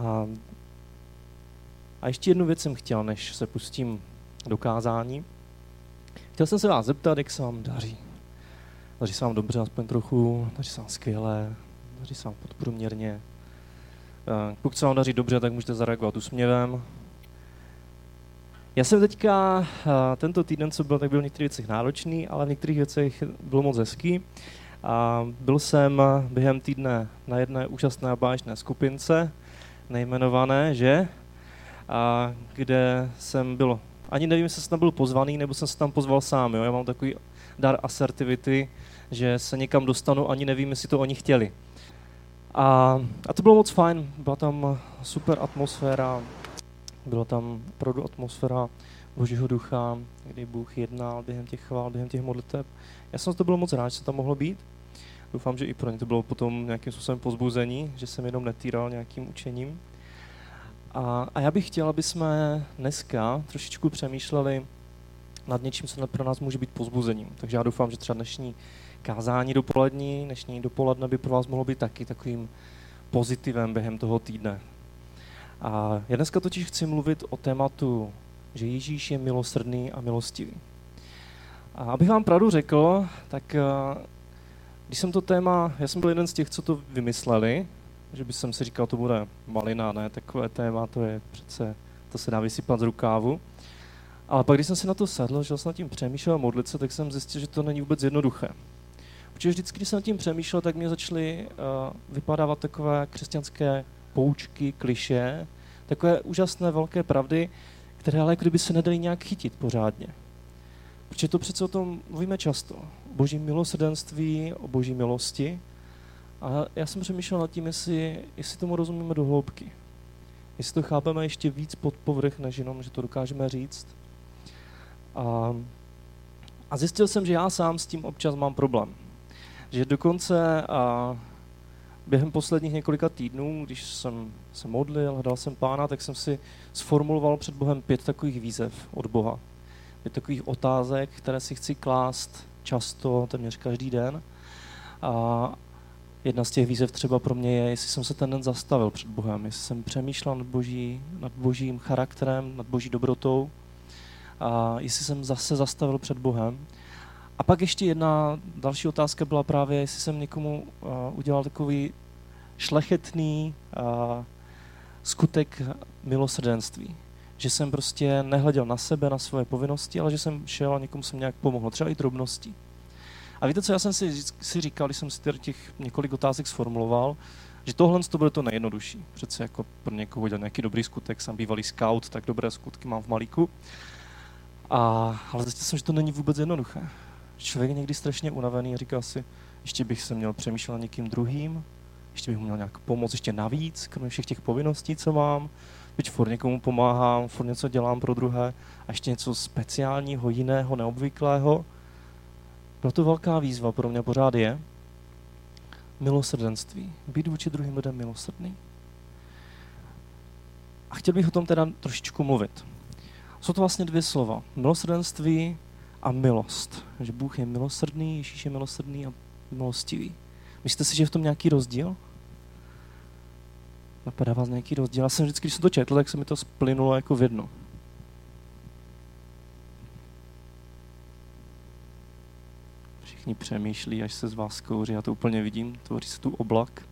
A, a ještě jednu věc jsem chtěl, než se pustím do kázání. Chtěl jsem se vás zeptat, jak se vám daří. Daří se vám dobře, aspoň trochu, daří se vám skvěle, daří se vám podprůměrně. Pokud se vám daří dobře, tak můžete zareagovat úsměvem. Já jsem teďka, tento týden, co byl, tak byl v některých věcech náročný, ale v některých věcech bylo moc hezký. A byl jsem během týdne na jedné úžasné báječné skupince, nejmenované, že? A kde jsem byl, ani nevím, jestli jsem tam byl pozvaný, nebo jsem se tam pozval sám. Jo? Já mám takový dar asertivity, že se někam dostanu, ani nevím, jestli to oni chtěli. A, a to bylo moc fajn, byla tam super atmosféra, byla tam opravdu atmosféra Božího ducha, kdy Bůh jednal během těch chvál, během těch modliteb. Já jsem to byl moc rád, že se tam mohlo být. Doufám, že i pro ně to bylo potom nějakým způsobem pozbuzení, že jsem jenom netýral nějakým učením. A, a já bych chtěl, aby jsme dneska trošičku přemýšleli nad něčím, co pro nás může být pozbuzením. Takže já doufám, že třeba dnešní kázání dopolední, dnešní dopoledne by pro vás mohlo být taky takovým pozitivem během toho týdne. A já dneska totiž chci mluvit o tématu, že Ježíš je milosrdný a milostivý. A abych vám pravdu řekl, tak eh, když jsem to téma, já jsem byl jeden z těch, co to vymysleli, že by jsem si říkal, to bude malina, ne, takové téma, to je přece, to se dá vysypat z rukávu. Ale pak, když jsem si na to sedl, že jsem nad tím přemýšlel a modlit se, tak jsem zjistil, že to není vůbec jednoduché. Protože vždycky, když jsem nad tím přemýšlel, tak mě začaly uh, vypadávat takové křesťanské poučky, kliše, takové úžasné velké pravdy, které ale kdyby se nedaly nějak chytit pořádně. Protože to přece o tom mluvíme často. O boží milosrdenství, o boží milosti. A já jsem přemýšlel nad tím, jestli, jestli tomu rozumíme do hloubky. Jestli to chápeme ještě víc pod povrch, než jenom, že to dokážeme říct. A, a zjistil jsem, že já sám s tím občas mám problém. Že dokonce a, během posledních několika týdnů, když jsem se modlil, hledal jsem pána, tak jsem si sformuloval před Bohem pět takových výzev od Boha. Pět takových otázek, které si chci klást často, téměř každý den. A jedna z těch výzev třeba pro mě je, jestli jsem se ten den zastavil před Bohem, jestli jsem přemýšlel nad, boží, nad božím charakterem, nad boží dobrotou, a jestli jsem zase zastavil před Bohem. A pak ještě jedna další otázka byla právě, jestli jsem někomu uh, udělal takový šlechetný uh, skutek milosrdenství. Že jsem prostě nehleděl na sebe, na svoje povinnosti, ale že jsem šel a někomu jsem nějak pomohl, třeba i drobností. A víte, co já jsem si, si říkal, když jsem si těch několik otázek sformuloval, že tohle to bude to nejjednodušší. Přece jako pro někoho udělat nějaký dobrý skutek, jsem bývalý scout, tak dobré skutky mám v malíku. A, ale zjistil jsem, že to není vůbec jednoduché. Člověk je někdy strašně unavený a říká si, ještě bych se měl přemýšlet nad někým druhým, ještě bych mu měl nějak pomoct ještě navíc, kromě všech těch povinností, co mám. Teď furt někomu pomáhám, furt něco dělám pro druhé a ještě něco speciálního, jiného, neobvyklého. Byla to velká výzva pro mě pořád je milosrdenství. Být vůči druhým lidem milosrdný. A chtěl bych o tom teda trošičku mluvit. Jsou to vlastně dvě slova. Milosrdenství a milost. Že Bůh je milosrdný, Ježíš je milosrdný a milostivý. Myslíte si, že je v tom nějaký rozdíl? Napadá vás nějaký rozdíl? Já jsem vždycky, když jsem to četl, tak se mi to splynulo jako v jedno. Všichni přemýšlí, až se z vás kouří. Já to úplně vidím, tvoří se tu oblak.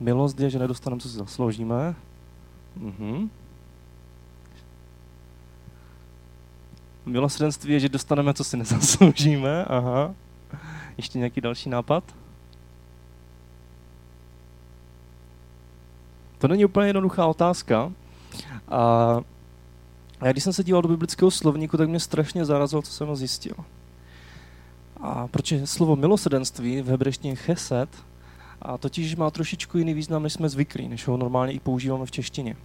Milost je, že nedostaneme, co si zasloužíme. Mhm. Milosrdenství je, že dostaneme, co si nezasloužíme. Aha. Ještě nějaký další nápad? To není úplně jednoduchá otázka. A já když jsem se díval do biblického slovníku, tak mě strašně zarazilo, co jsem zjistil. A proč je slovo milosrdenství v hebrejštině chesed, a totiž má trošičku jiný význam, než jsme zvyklí, než ho normálně i používáme v češtině.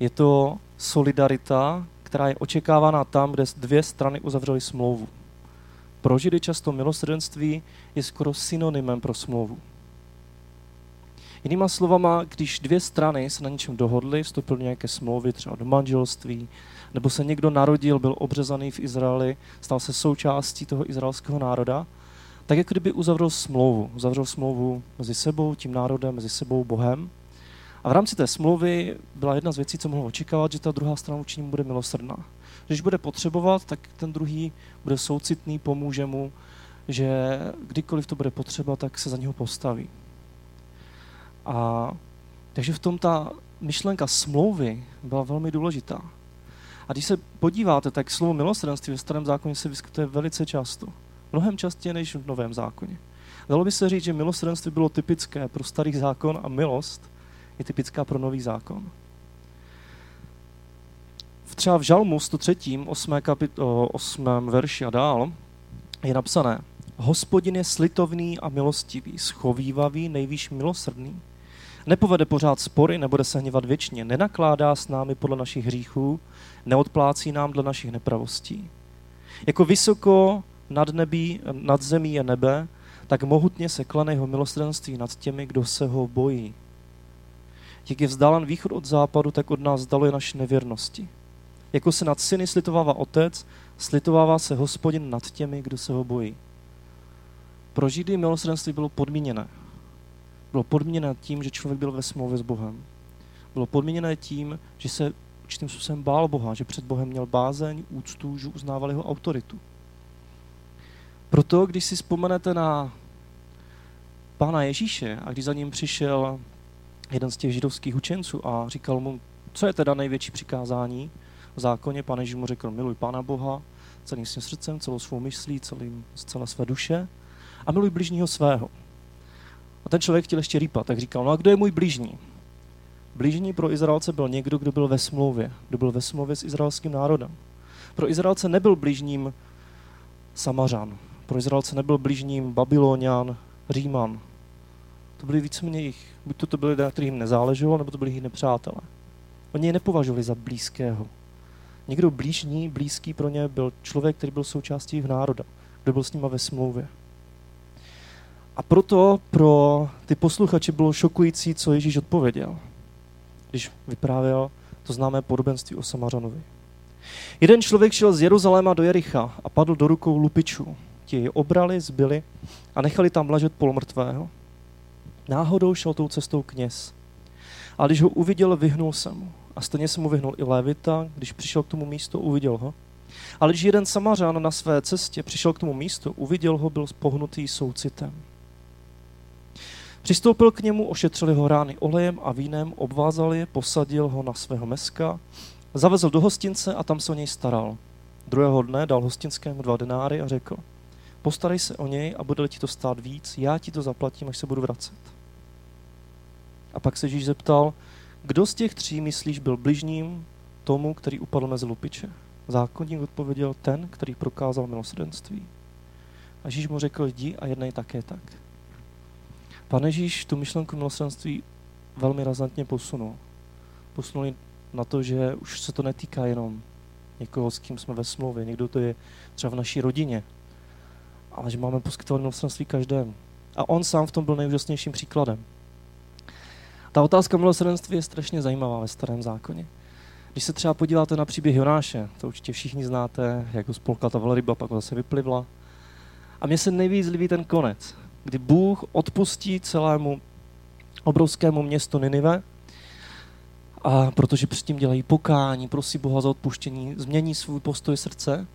Je to solidarita, která je očekávána tam, kde dvě strany uzavřely smlouvu. Pro Židy často milosrdenství je skoro synonymem pro smlouvu. Jinýma slovama, když dvě strany se na něčem dohodly, vstoupily nějaké smlouvy, třeba do manželství, nebo se někdo narodil, byl obřezaný v Izraeli, stal se součástí toho izraelského národa, tak jako kdyby uzavřel smlouvu. Uzavřel smlouvu mezi sebou, tím národem, mezi sebou, Bohem. A v rámci té smlouvy byla jedna z věcí, co mohl očekávat, že ta druhá strana vůči bude milosrdná. Když bude potřebovat, tak ten druhý bude soucitný, pomůže mu, že kdykoliv to bude potřeba, tak se za něho postaví. A takže v tom ta myšlenka smlouvy byla velmi důležitá. A když se podíváte, tak slovo milosrdenství ve starém zákoně se vyskytuje velice často. Mnohem častěji než v novém zákoně. Dalo by se říct, že milosrdenství bylo typické pro starý zákon a milost je typická pro nový zákon. V třeba v Žalmu 103. 8. Kapito, 8. verši a dál je napsané Hospodin je slitovný a milostivý, schovývavý, nejvýš milosrdný. Nepovede pořád spory, nebude se hněvat věčně, nenakládá s námi podle našich hříchů, neodplácí nám dle našich nepravostí. Jako vysoko nad, nebí, nad zemí je nebe, tak mohutně se klane jeho milosrdenství nad těmi, kdo se ho bojí. Jak je vzdálen východ od západu, tak od nás zdaluje naše nevěrnosti. Jako se nad syny slitovává otec, slitovává se hospodin nad těmi, kdo se ho bojí. Pro Židy milosrdenství bylo podmíněné. Bylo podmíněné tím, že člověk byl ve smlouvě s Bohem. Bylo podmíněné tím, že se určitým způsobem bál Boha, že před Bohem měl bázeň, úctu, že uznával jeho autoritu. Proto, když si vzpomenete na pána Ježíše a když za ním přišel jeden z těch židovských učenců a říkal mu, co je teda největší přikázání v zákoně, pane Ježíš mu řekl, miluj Pána Boha celým svým srdcem, celou svou myslí, celým, z celé své duše a miluj bližního svého. A ten člověk chtěl ještě rýpat, tak říkal, no a kdo je můj blížní? Blížní pro Izraelce byl někdo, kdo byl ve smlouvě, kdo byl ve smlouvě s izraelským národem. Pro Izraelce nebyl blížním Samařan, pro Izraelce nebyl blížním Babylonian, Říman. To byli víceméně jich, buď to, to byli lidé, kterým nezáleželo, nebo to byli jejich nepřátelé. Oni je nepovažovali za blízkého. Někdo blížní, blízký pro ně byl člověk, který byl součástí jejich národa, kdo byl s nima ve smlouvě. A proto pro ty posluchače bylo šokující, co Ježíš odpověděl, když vyprávěl to známé podobenství o Samařanovi. Jeden člověk šel z Jeruzaléma do Jericha a padl do rukou lupičů. Ti jej obrali, zbyli a nechali tam ležet polmrtvého. Náhodou šel tou cestou kněz. A když ho uviděl, vyhnul se mu. A stejně se mu vyhnul i Lévita, když přišel k tomu místu, uviděl ho. Ale když jeden samařán na své cestě přišel k tomu místu, uviděl ho, byl spohnutý soucitem. Přistoupil k němu, ošetřili ho rány olejem a vínem, obvázal je, posadil ho na svého meska, zavezl do hostince a tam se o něj staral. Druhého dne dal hostinskému dva denáry a řekl, postarej se o něj a bude ti to stát víc, já ti to zaplatím, až se budu vracet. A pak se Ježíš zeptal, kdo z těch tří myslíš byl bližním tomu, který upadl mezi lupiče? Zákonník odpověděl ten, který prokázal milosrdenství. A Ježíš mu řekl, jdi a jednej také tak. Pane Ježíš tu myšlenku milosrdenství velmi razantně posunul. Posunul na to, že už se to netýká jenom někoho, s kým jsme ve smlouvě, někdo to je třeba v naší rodině, ale že máme poskytovat milosrdenství každému. A on sám v tom byl nejúžasnějším příkladem. Ta otázka milosrdenství je strašně zajímavá ve starém zákoně. Když se třeba podíváte na příběh Jonáše, to určitě všichni znáte, jak ho spolkla ta velryba, pak ho zase vyplivla. A mně se nejvíc líbí ten konec, kdy Bůh odpustí celému obrovskému městu Ninive, a protože předtím dělají pokání, prosí Boha za odpuštění, změní svůj postoj srdce.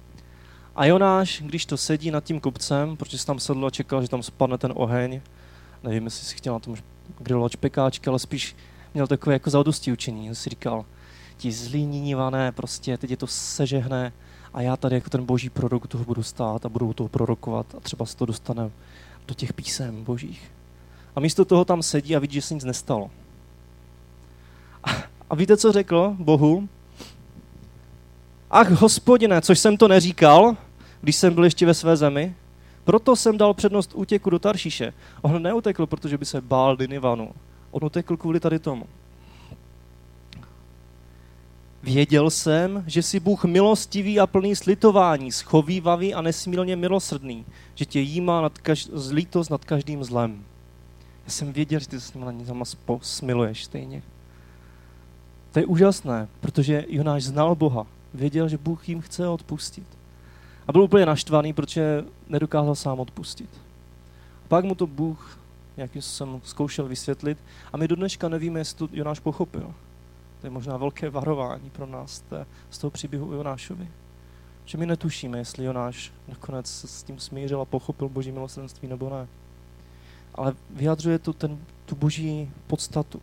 A Jonáš, když to sedí nad tím kopcem, protože se tam sedl a čekal, že tam spadne ten oheň, nevím, jestli si chtěl na tom grilovat špekáčky, ale spíš měl takové jako zadosti učení. Si říkal, ti zlí nínivané, prostě teď je to sežehne a já tady jako ten boží prorok toho budu stát a budu toho prorokovat a třeba se to dostane do těch písem božích. A místo toho tam sedí a vidí, že se nic nestalo. A, a víte, co řekl Bohu? Ach, hospodine, což jsem to neříkal, když jsem byl ještě ve své zemi, proto jsem dal přednost útěku do Taršíše. On neutekl, protože by se bál Dinivanu. On utekl kvůli tady tomu. Věděl jsem, že si Bůh milostivý a plný slitování, schovývavý a nesmírně milosrdný, že tě jímá nad kaž- zlítost nad každým zlem. Já jsem věděl, že ty se s nimi smiluješ stejně. To je úžasné, protože Jonáš znal Boha. Věděl, že Bůh jim chce odpustit. A byl úplně naštvaný, protože nedokázal sám odpustit. Pak mu to Bůh nějakým způsobem zkoušel vysvětlit a my do dneška nevíme, jestli to Jonáš pochopil. To je možná velké varování pro nás z toho příběhu o Jonášovi. Že my netušíme, jestli Jonáš nakonec s tím smířil a pochopil boží milosrdenství nebo ne. Ale vyjadřuje to ten, tu boží podstatu.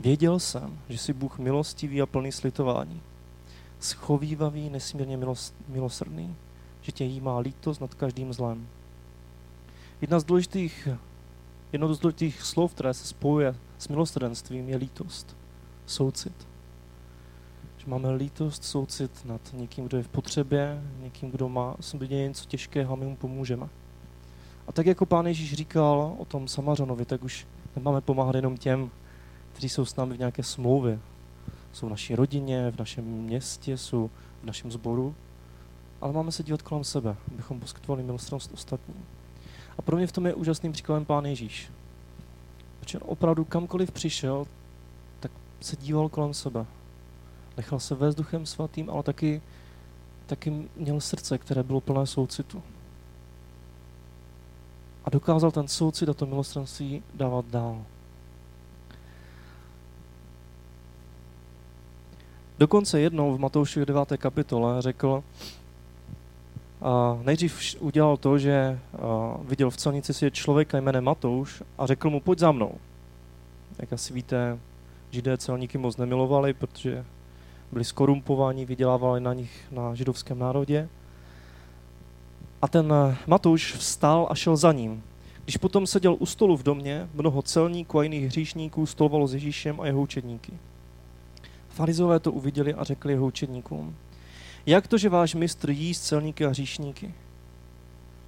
Věděl jsem, že jsi Bůh milostivý a plný slitování. Schovývavý, nesmírně milost, milosrdný. Že tě jí má lítost nad každým zlem. Jedna z důležitých, jedno z důležitých slov, které se spojuje s milosrdenstvím, je lítost soucit. Že máme lítost, soucit nad někým, kdo je v potřebě, někým, kdo má sobě něco těžkého a my mu pomůžeme. A tak jako pán Ježíš říkal o tom Samařanovi, tak už nemáme pomáhat jenom těm, kteří jsou s námi v nějaké smlouvě. Jsou v naší rodině, v našem městě, jsou v našem sboru, ale máme se dívat kolem sebe, abychom poskytovali milostnost ostatním. A pro mě v tom je úžasným příkladem pán Ježíš. Protože opravdu kamkoliv přišel, se díval kolem sebe. Nechal se vést duchem svatým, ale taky, taky měl srdce, které bylo plné soucitu. A dokázal ten soucit a to milostranství dávat dál. Dokonce jednou v Matouši 9. kapitole řekl, a nejdřív udělal to, že viděl v celnici svět člověka jménem Matouš a řekl mu, pojď za mnou. Jak asi víte, židé celníky moc nemilovali, protože byli skorumpováni, vydělávali na nich na židovském národě. A ten eh, Matuš vstal a šel za ním. Když potom seděl u stolu v domě, mnoho celníků a jiných hříšníků stolovalo s Ježíšem a jeho učedníky. Farizové to uviděli a řekli jeho učedníkům, jak to, že váš mistr jí s celníky a hříšníky?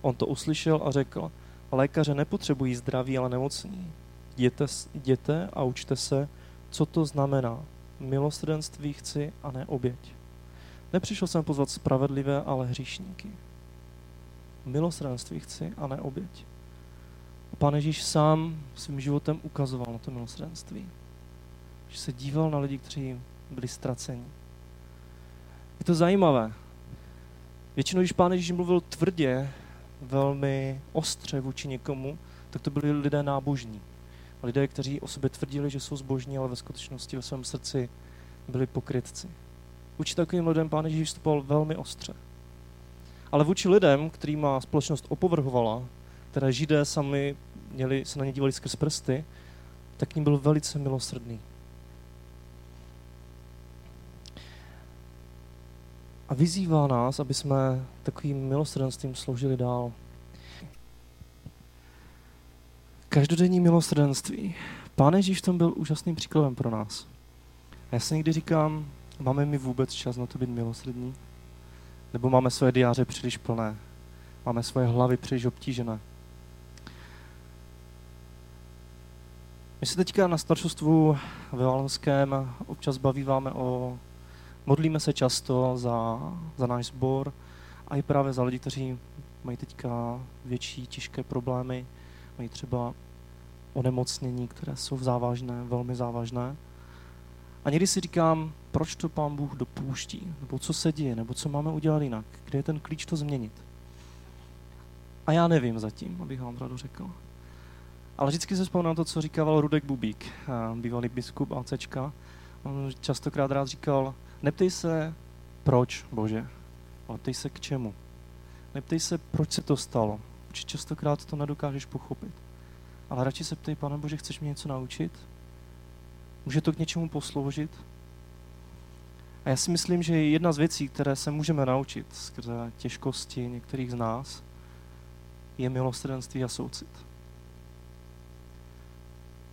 On to uslyšel a řekl, lékaře nepotřebují zdraví, ale nemocní. Jděte, jděte a učte se, co to znamená. Milosrdenství chci a ne oběť. Nepřišel jsem pozvat spravedlivé, ale hříšníky. Milosrdenství chci a ne oběť. A Pán Ježíš sám svým životem ukazoval na to milosrdenství. Že se díval na lidi, kteří byli ztraceni. Je to zajímavé. Většinou, když Pán Ježíš mluvil tvrdě, velmi ostře vůči někomu, tak to byli lidé nábožní lidé, kteří o sobě tvrdili, že jsou zbožní, ale ve skutečnosti ve svém srdci byli pokrytci. Vůči takovým lidem pán Ježíš vstupoval velmi ostře. Ale vůči lidem, má společnost opovrhovala, které židé sami měli, se na ně dívali skrz prsty, tak k ním byl velice milosrdný. A vyzývá nás, aby jsme takovým milosrdenstvím sloužili dál. Každodenní milosrdenství. Pán Ježíš v tom byl úžasným příkladem pro nás. Já si někdy říkám, máme mi vůbec čas na to být milosrdní? Nebo máme své diáře příliš plné? Máme svoje hlavy příliš obtížené? My se teďka na staršostvu ve Valenském občas bavíváme o... Modlíme se často za, za náš sbor a i právě za lidi, kteří mají teďka větší, těžké problémy, mají třeba onemocnění, které jsou závažné, velmi závažné. A někdy si říkám, proč to pán Bůh dopouští, nebo co se děje, nebo co máme udělat jinak, kde je ten klíč to změnit. A já nevím zatím, abych vám pravdu řekl. Ale vždycky se vzpomínám to, co říkával Rudek Bubík, bývalý biskup ACčka. On častokrát rád říkal, neptej se, proč, Bože, ale ptej se k čemu. Neptej se, proč se to stalo, Určitě častokrát to nedokážeš pochopit. Ale radši se ptej, pane Bože, chceš mě něco naučit? Může to k něčemu posloužit? A já si myslím, že jedna z věcí, které se můžeme naučit skrze těžkosti některých z nás, je milosrdenství a soucit.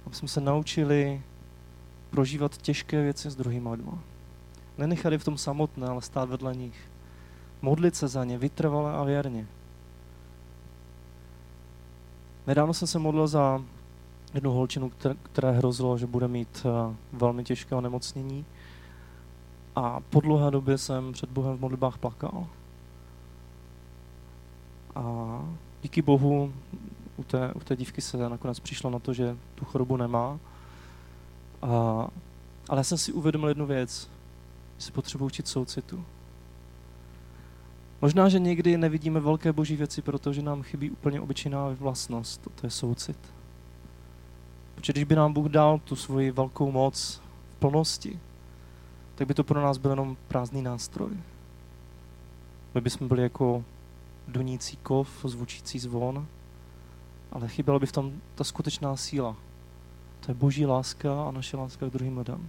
Aby jsme se naučili prožívat těžké věci s druhými lidmi. Nenechat je v tom samotné, ale stát vedle nich. Modlit se za ně vytrvale a věrně. Nedávno jsem se modlil za jednu holčinu, které hrozilo, že bude mít eh, velmi těžké onemocnění. A po dlouhé době jsem před Bohem v modlitbách plakal. A díky Bohu u té, u té dívky se nakonec přišlo na to, že tu chorobu nemá. A, ale já jsem si uvědomil jednu věc, že se potřebuji učit soucitu. Možná, že někdy nevidíme velké boží věci, protože nám chybí úplně obyčejná vlastnost, to je soucit. Protože když by nám Bůh dal tu svoji velkou moc v plnosti, tak by to pro nás byl jenom prázdný nástroj. My bychom byli jako dunící kov, zvučící zvon, ale chyběla by v tom ta skutečná síla. To je boží láska a naše láska k druhým lidem.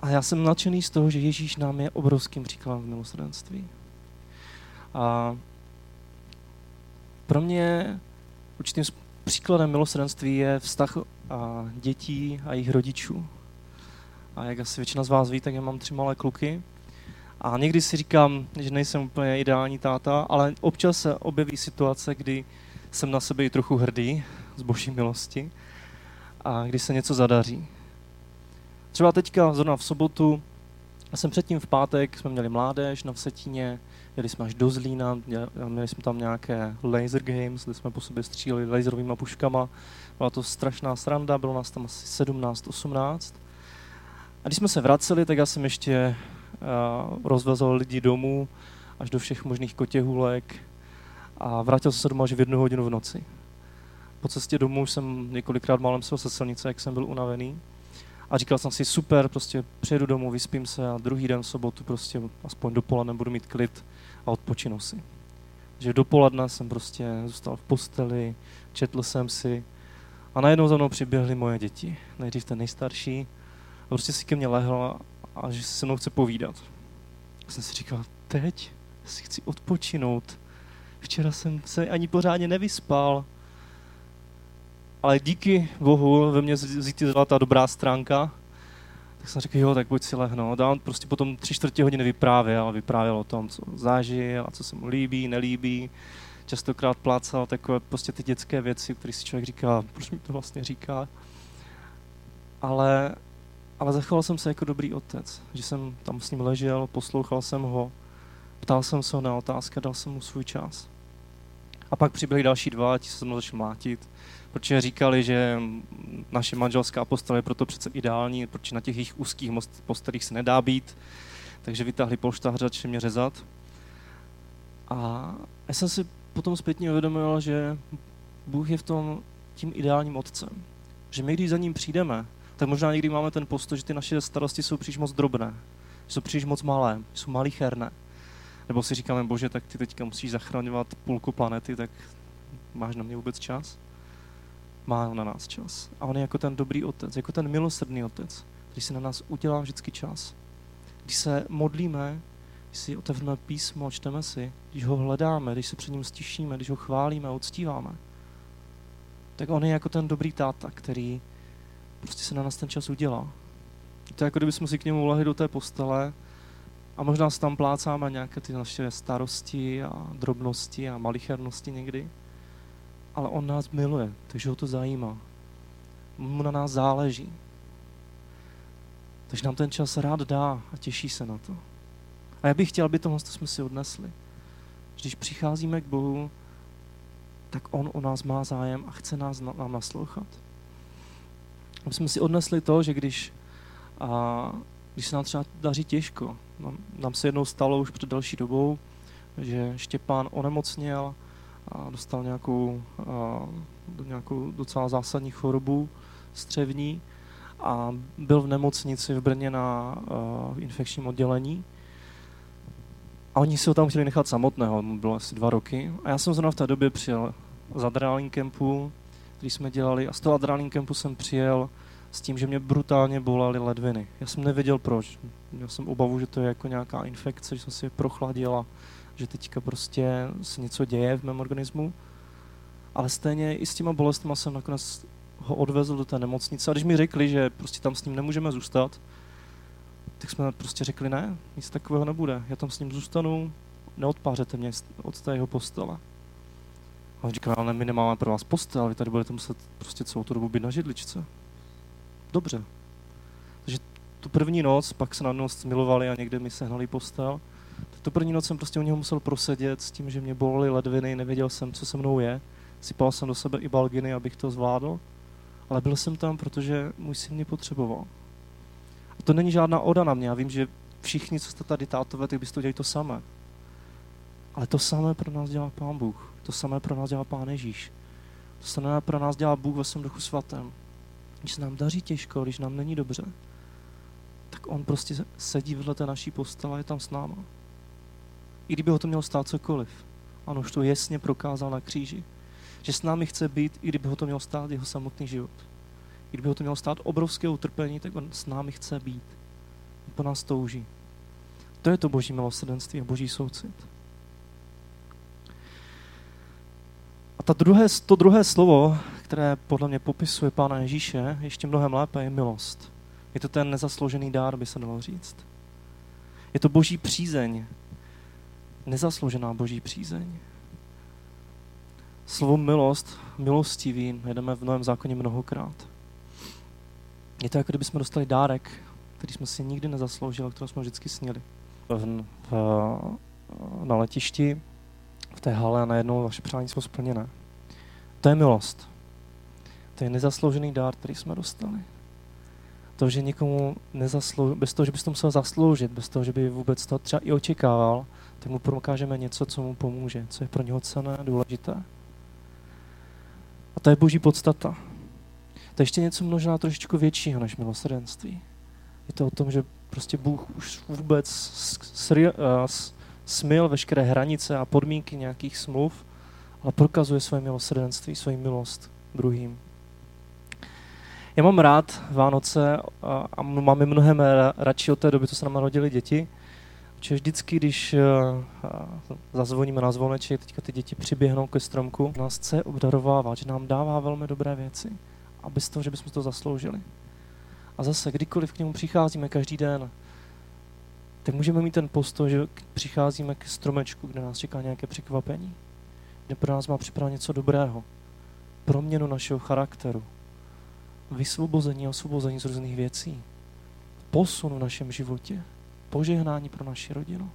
A já jsem nadšený z toho, že Ježíš nám je obrovským příkladem v milosrdenství. A pro mě určitým příkladem milosrdenství je vztah a dětí a jejich rodičů. A jak asi většina z vás ví, tak já mám tři malé kluky. A někdy si říkám, že nejsem úplně ideální táta, ale občas se objeví situace, kdy jsem na sebe i trochu hrdý z boží milosti a když se něco zadaří. Třeba teďka, zrovna v sobotu, a jsem předtím v pátek, jsme měli mládež na Vsetíně, jeli jsme až do Zlína, měli jsme tam nějaké laser games, kde jsme po sobě stříleli laserovými puškama. Byla to strašná sranda, bylo nás tam asi 17, 18. A když jsme se vraceli, tak já jsem ještě uh, rozvezl lidi domů, až do všech možných kotěhulek a vrátil jsem se doma až v jednu hodinu v noci. Po cestě domů jsem několikrát málem se silnice, jak jsem byl unavený. A říkal jsem si, super, prostě přijedu domů, vyspím se a druhý den v sobotu prostě aspoň dopoledne budu mít klid a odpočinu si. Že dopoledne jsem prostě zůstal v posteli, četl jsem si a najednou za mnou přiběhly moje děti. Nejdřív ten nejstarší a prostě si ke mně lehl a že se mnou chce povídat. A jsem si říkal, teď si chci odpočinout. Včera jsem se ani pořádně nevyspal ale díky Bohu ve mně zjistila ta dobrá stránka, tak jsem řekl, jo, tak pojď si lehnout. A on prostě potom tři čtvrtě hodiny vyprávěl, vyprávěl o tom, co zažil a co se mu líbí, nelíbí. Častokrát plácal takové prostě ty dětské věci, které si člověk říká, proč mi to vlastně říká. Ale, ale zachoval jsem se jako dobrý otec, že jsem tam s ním ležel, poslouchal jsem ho, ptal jsem se ho na otázka, dal jsem mu svůj čas. A pak přibyli další dva, ti se mnou začali mlátit protože říkali, že naše manželská postel je proto přece ideální, protože na těch jejich úzkých postelích se nedá být, takže vytáhli polštář začali mě řezat. A já jsem si potom zpětně uvědomil, že Bůh je v tom tím ideálním otcem. Že my, když za ním přijdeme, tak možná někdy máme ten postoj, že ty naše starosti jsou příliš moc drobné, jsou příliš moc malé, jsou malicherné. Nebo si říkáme, bože, tak ty teďka musíš zachraňovat půlku planety, tak máš na mě vůbec čas? má na nás čas. A on je jako ten dobrý otec, jako ten milosrdný otec, který si na nás udělá vždycky čas. Když se modlíme, když si otevřeme písmo, čteme si, když ho hledáme, když se před ním stišíme, když ho chválíme, uctíváme, tak on je jako ten dobrý táta, který prostě se na nás ten čas udělá. To je jako kdybychom si k němu lehli do té postele a možná se tam plácáme nějaké ty naše starosti a drobnosti a malichernosti někdy ale on nás miluje, takže ho to zajímá. Mu na nás záleží. Takže nám ten čas rád dá a těší se na to. A já bych chtěl, aby tohle jsme si odnesli. Když přicházíme k Bohu, tak On o nás má zájem a chce nás nám naslouchat. Aby jsme si odnesli to, že když, a, když se nám třeba daří těžko, nám, nám se jednou stalo už před další dobou, že Štěpán onemocněl a dostal nějakou, a, nějakou docela zásadní chorobu střevní a byl v nemocnici v Brně na a, infekčním oddělení. A oni si ho tam chtěli nechat samotného, mu bylo asi dva roky. A já jsem zrovna v té době přijel z adrenalin campu, který jsme dělali. A z toho adrenalin campu jsem přijel s tím, že mě brutálně bolely ledviny. Já jsem nevěděl proč. Měl jsem obavu, že to je jako nějaká infekce, že jsem si je prochladil a že teďka prostě se něco děje v mém organismu. Ale stejně i s těma bolestmi jsem nakonec ho odvezl do té nemocnice. A když mi řekli, že prostě tam s ním nemůžeme zůstat, tak jsme prostě řekli, ne, nic takového nebude. Já tam s ním zůstanu, neodpářete mě od té jeho postele. A on říkal, ale my nemáme pro vás postel, vy tady budete muset prostě celou tu dobu být na židličce. Dobře. Takže tu první noc, pak se na noc milovali a někde mi sehnali postel. Tu první noc jsem prostě u něho musel prosedět s tím, že mě bolely ledviny, nevěděl jsem, co se mnou je. Sypal jsem do sebe i balginy, abych to zvládl. Ale byl jsem tam, protože můj syn mě potřeboval. A to není žádná oda na mě. Já vím, že všichni, co jste tady tátové, tak byste to to samé. Ale to samé pro nás dělá Pán Bůh. To samé pro nás dělá Pán Ježíš. To samé pro nás dělá Bůh ve svém duchu svatém. Když se nám daří těžko, když nám není dobře, tak on prostě sedí vedle té naší postele a je tam s náma. I kdyby ho to mělo stát cokoliv. On už to jasně prokázal na kříži. Že s námi chce být, i kdyby ho to mělo stát jeho samotný život. I kdyby ho to mělo stát obrovské utrpení, tak on s námi chce být. On po nás touží. To je to boží milosrdenství a boží soucit. A ta druhé, to druhé slovo, které podle mě popisuje Pána Ježíše ještě mnohem lépe, je milost. Je to ten nezasloužený dár, by se dalo říct. Je to boží přízeň. Nezasloužená boží přízeň. Slovo milost, milostivý, jedeme v Novém zákoně mnohokrát. Je to jako kdyby jsme dostali dárek, který jsme si nikdy nezasloužili, který jsme vždycky sněli. V, v, na letišti, v té hale a najednou vaše přání jsou splněné. To je milost. To je nezasloužený dár, který jsme dostali. To, že někomu nezaslouží, bez toho, že bys to musel zasloužit, bez toho, že by vůbec to třeba i očekával, tak mu prokážeme něco, co mu pomůže, co je pro něho cené, důležité. A to je boží podstata. To je ještě něco možná trošičku většího než milosrdenství. Je to o tom, že prostě Bůh už vůbec smil veškeré hranice a podmínky nějakých smluv, ale prokazuje své milosrdenství, svoji milost druhým. Já mám rád Vánoce a mám je mnohem radši od té doby, co se nám narodili děti. Protože vždycky, když zazvoníme na zvoneček, teďka ty děti přiběhnou ke stromku, nás chce obdarovávat, že nám dává velmi dobré věci. A bez toho, že bychom to zasloužili. A zase, kdykoliv k němu přicházíme každý den, tak můžeme mít ten postoj, že přicházíme k stromečku, kde nás čeká nějaké překvapení, kde pro nás má připravit něco dobrého, proměnu našeho charakteru, vysvobození a osvobození z různých věcí, posun v našem životě, požehnání pro naši rodinu.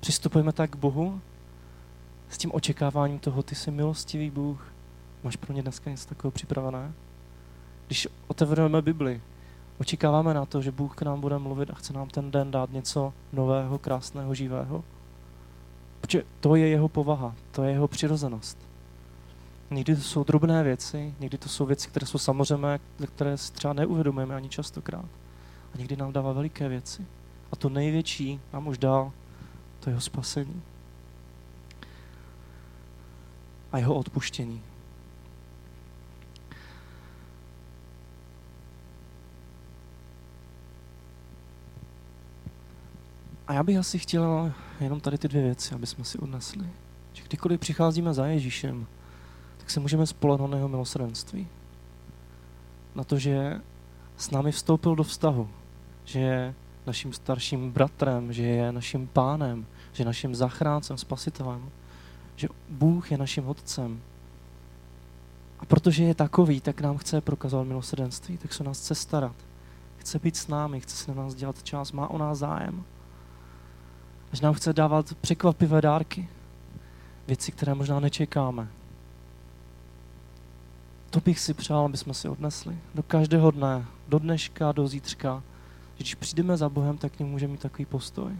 Přistupujeme tak k Bohu s tím očekáváním toho, ty jsi milostivý Bůh, máš pro ně dneska něco takového připravené? Když otevřeme Bibli, očekáváme na to, že Bůh k nám bude mluvit a chce nám ten den dát něco nového, krásného, živého. Protože to je jeho povaha, to je jeho přirozenost. Někdy to jsou drobné věci, někdy to jsou věci, které jsou samozřejmé, které si třeba neuvědomujeme ani častokrát. A někdy nám dává veliké věci. A to největší nám už dal, to jeho spasení. A jeho odpuštění. A já bych asi chtěl jenom tady ty dvě věci, aby jsme si odnesli. Že kdykoliv přicházíme za Ježíšem, tak se můžeme spolehnout na jeho milosrdenství. Na to, že s námi vstoupil do vztahu, že je naším starším bratrem, že je naším pánem, že je naším zachráncem, spasitelem, že Bůh je naším otcem. A protože je takový, tak nám chce prokazovat milosrdenství, tak se nás chce starat. Chce být s námi, chce se na nás dělat čas, má o nás zájem. Až nám chce dávat překvapivé dárky. Věci, které možná nečekáme. To bych si přál, aby jsme si odnesli. Do každého dne, do dneška, do zítřka. Že když přijdeme za Bohem, tak k němu můžeme mít takový postoj.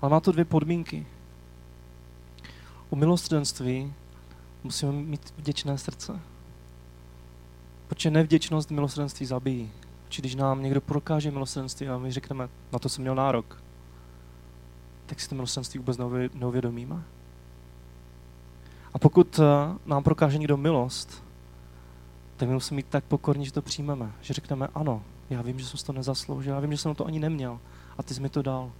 Ale má to dvě podmínky. U milostrenství musíme mít vděčné srdce. Protože nevděčnost milosrdenství zabíjí. Či když nám někdo prokáže milosrdenství a my řekneme, na to jsem měl nárok, tak si to milosrdenství vůbec neuvědomíme. A pokud eh, nám prokáže někdo milost, tak my musíme být tak pokorní, že to přijmeme. Že řekneme, ano, já vím, že jsem to nezasloužil, já vím, že jsem to ani neměl a ty jsi mi to dal.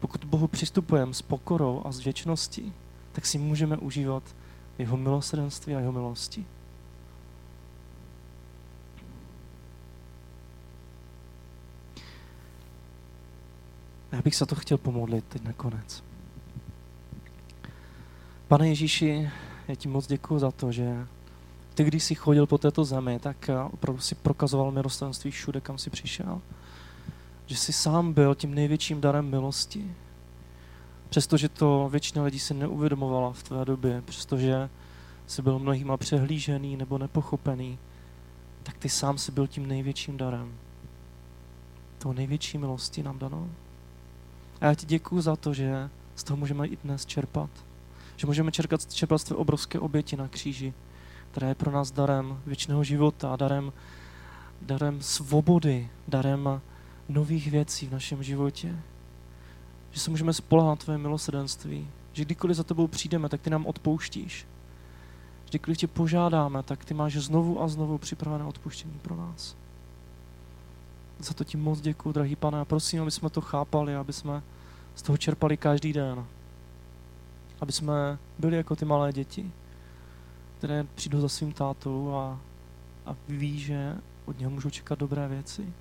Pokud Bohu přistupujeme s pokorou a s věčností, tak si můžeme užívat jeho milosrdenství a jeho milosti. Já bych se to chtěl pomodlit teď nakonec. Pane Ježíši, já ti moc děkuji za to, že ty, když jsi chodil po této zemi, tak opravdu si prokazoval milostvenství všude, kam jsi přišel. Že jsi sám byl tím největším darem milosti. Přestože to většina lidí si neuvědomovala v tvé době, přestože jsi byl mnohýma přehlížený nebo nepochopený, tak ty sám si byl tím největším darem. toho největší milosti nám dano. A já ti děkuji za to, že z toho můžeme i dnes čerpat. Že můžeme čerpat, čerpat z tvé obrovské oběti na kříži, která je pro nás darem věčného života, darem, darem svobody, darem nových věcí v našem životě. Že se můžeme spolehat tvoje milosrdenství. Že kdykoliv za tebou přijdeme, tak ty nám odpouštíš. Že kdykoliv tě požádáme, tak ty máš znovu a znovu připravené odpuštění pro nás. Za to ti moc děkuji, drahý pane, a prosím, aby jsme to chápali, aby jsme z toho čerpali každý den. Aby jsme byli jako ty malé děti, které přijdou za svým tátou a, a ví, že od něho můžou čekat dobré věci.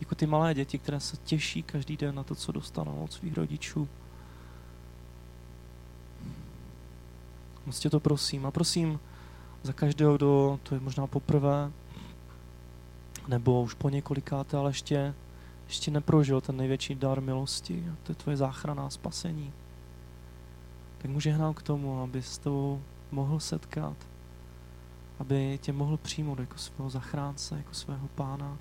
Jako ty malé děti, které se těší každý den na to, co dostanou od svých rodičů. Moc tě to prosím. A prosím za každého, kdo to je možná poprvé, nebo už po několikáté, ale ještě, ještě neprožil ten největší dar milosti. A to je tvoje záchrana a spasení. Tak může hnát k tomu, aby s tebou mohl setkat, aby tě mohl přijmout jako svého zachránce, jako svého pána,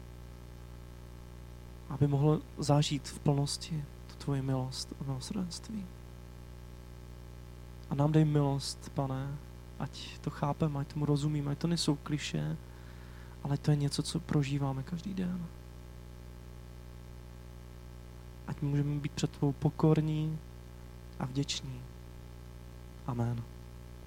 aby mohl zažít v plnosti tu tvoji milost a milosrdenství. A nám dej milost, pane, ať to chápeme, ať tomu rozumíme, ať to nejsou kliše, ale to je něco, co prožíváme každý den. Ať můžeme být před tvou pokorní a vděční. Amen.